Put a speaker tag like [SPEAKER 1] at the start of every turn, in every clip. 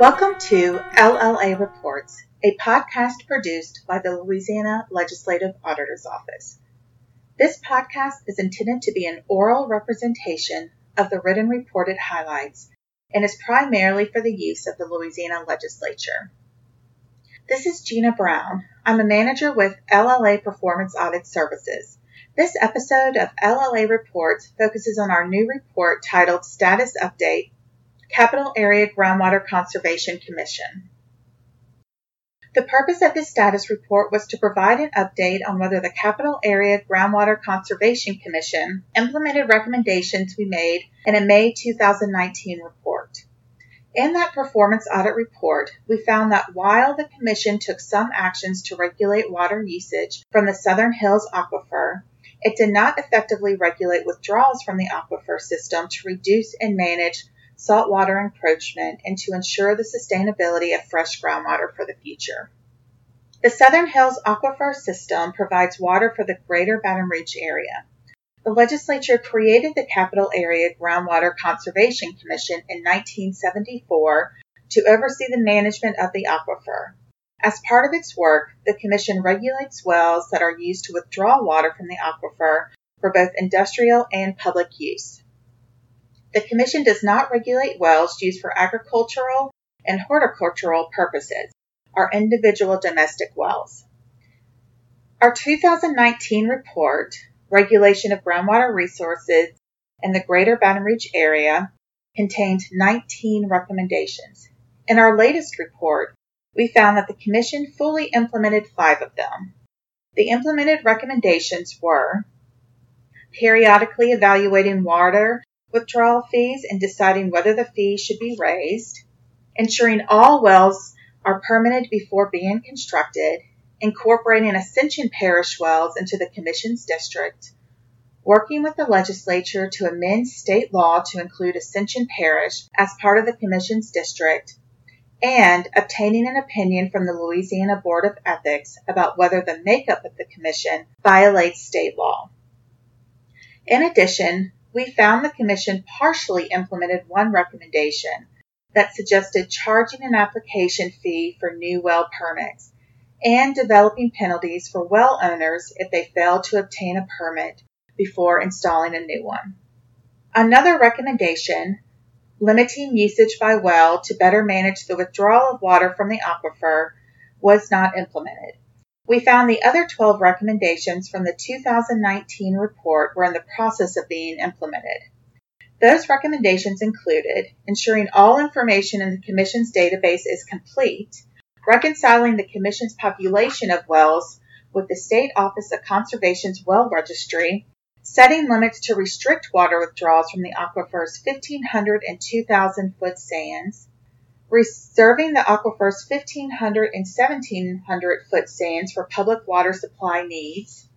[SPEAKER 1] Welcome to LLA Reports, a podcast produced by the Louisiana Legislative Auditor's Office. This podcast is intended to be an oral representation of the written reported highlights and is primarily for the use of the Louisiana Legislature. This is Gina Brown. I'm a manager with LLA Performance Audit Services. This episode of LLA Reports focuses on our new report titled Status Update Capital Area Groundwater Conservation Commission. The purpose of this status report was to provide an update on whether the Capital Area Groundwater Conservation Commission implemented recommendations we made in a May 2019 report. In that performance audit report, we found that while the Commission took some actions to regulate water usage from the Southern Hills Aquifer, it did not effectively regulate withdrawals from the aquifer system to reduce and manage saltwater encroachment, and to ensure the sustainability of fresh groundwater for the future. The Southern Hills Aquifer System provides water for the greater Baton Rouge area. The legislature created the Capital Area Groundwater Conservation Commission in 1974 to oversee the management of the aquifer. As part of its work, the Commission regulates wells that are used to withdraw water from the aquifer for both industrial and public use. The Commission does not regulate wells used for agricultural and horticultural purposes, or individual domestic wells. Our 2019 report, Regulation of Groundwater Resources in the Greater Baton Rouge Area, contained 19 recommendations. In our latest report, we found that the Commission fully implemented five of them. The implemented recommendations were periodically evaluating water withdrawal fees and deciding whether the fee should be raised, ensuring all wells are permitted before being constructed, incorporating Ascension Parish wells into the Commission's district, working with the legislature to amend state law to include Ascension Parish as part of the Commission's district, and obtaining an opinion from the Louisiana Board of Ethics about whether the makeup of the Commission violates state law. In addition, we found the Commission partially implemented one recommendation that suggested charging an application fee for new well permits and developing penalties for well owners if they fail to obtain a permit before installing a new one. Another recommendation, limiting usage by well to better manage the withdrawal of water from the aquifer, was not implemented. We found the other 12 recommendations from the 2019 report were in the process of being implemented. Those recommendations included ensuring all information in the Commission's database is complete, reconciling the Commission's population of wells with the State Office of Conservation's well registry, setting limits to restrict water withdrawals from the aquifer's 1,500 and 2,000 foot sands, reserving the aquifer's 1,500 and 1,700 foot sands for public water supply needs,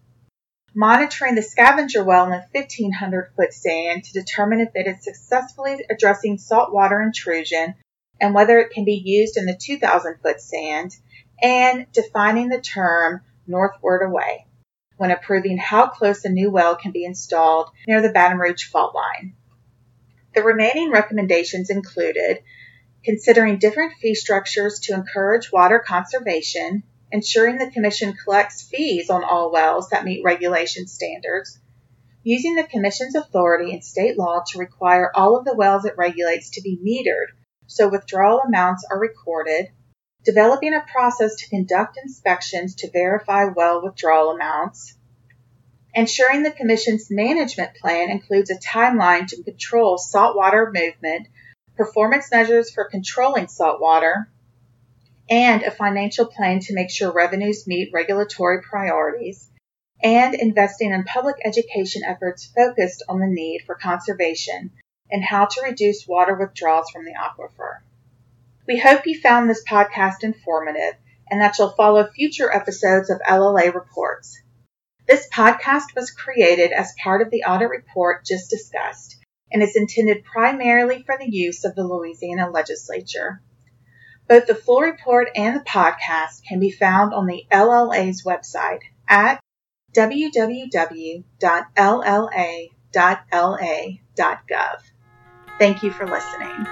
[SPEAKER 1] monitoring the scavenger well in the 1,500 foot sand to determine if it is successfully addressing saltwater intrusion and whether it can be used in the 2,000 foot sand, and defining the term northward away when approving how close a new well can be installed near the Baton Rouge fault line. The remaining recommendations included considering different fee structures to encourage water conservation, ensuring the Commission collects fees on all wells that meet regulation standards, using the Commission's authority in state law to require all of the wells it regulates to be metered so withdrawal amounts are recorded, developing a process to conduct inspections to verify well withdrawal amounts, ensuring the Commission's management plan includes a timeline to control saltwater movement performance measures for controlling saltwater, and a financial plan to make sure revenues meet regulatory priorities, and investing in public education efforts focused on the need for conservation and how to reduce water withdrawals from the aquifer. We hope you found this podcast informative and that you'll follow future episodes of LLA Reports. This podcast was created as part of the audit report just discussed and is intended primarily for the use of the Louisiana legislature. Both the full report and the podcast can be found on the LLA's website at www.lla.la.gov. Thank you for listening.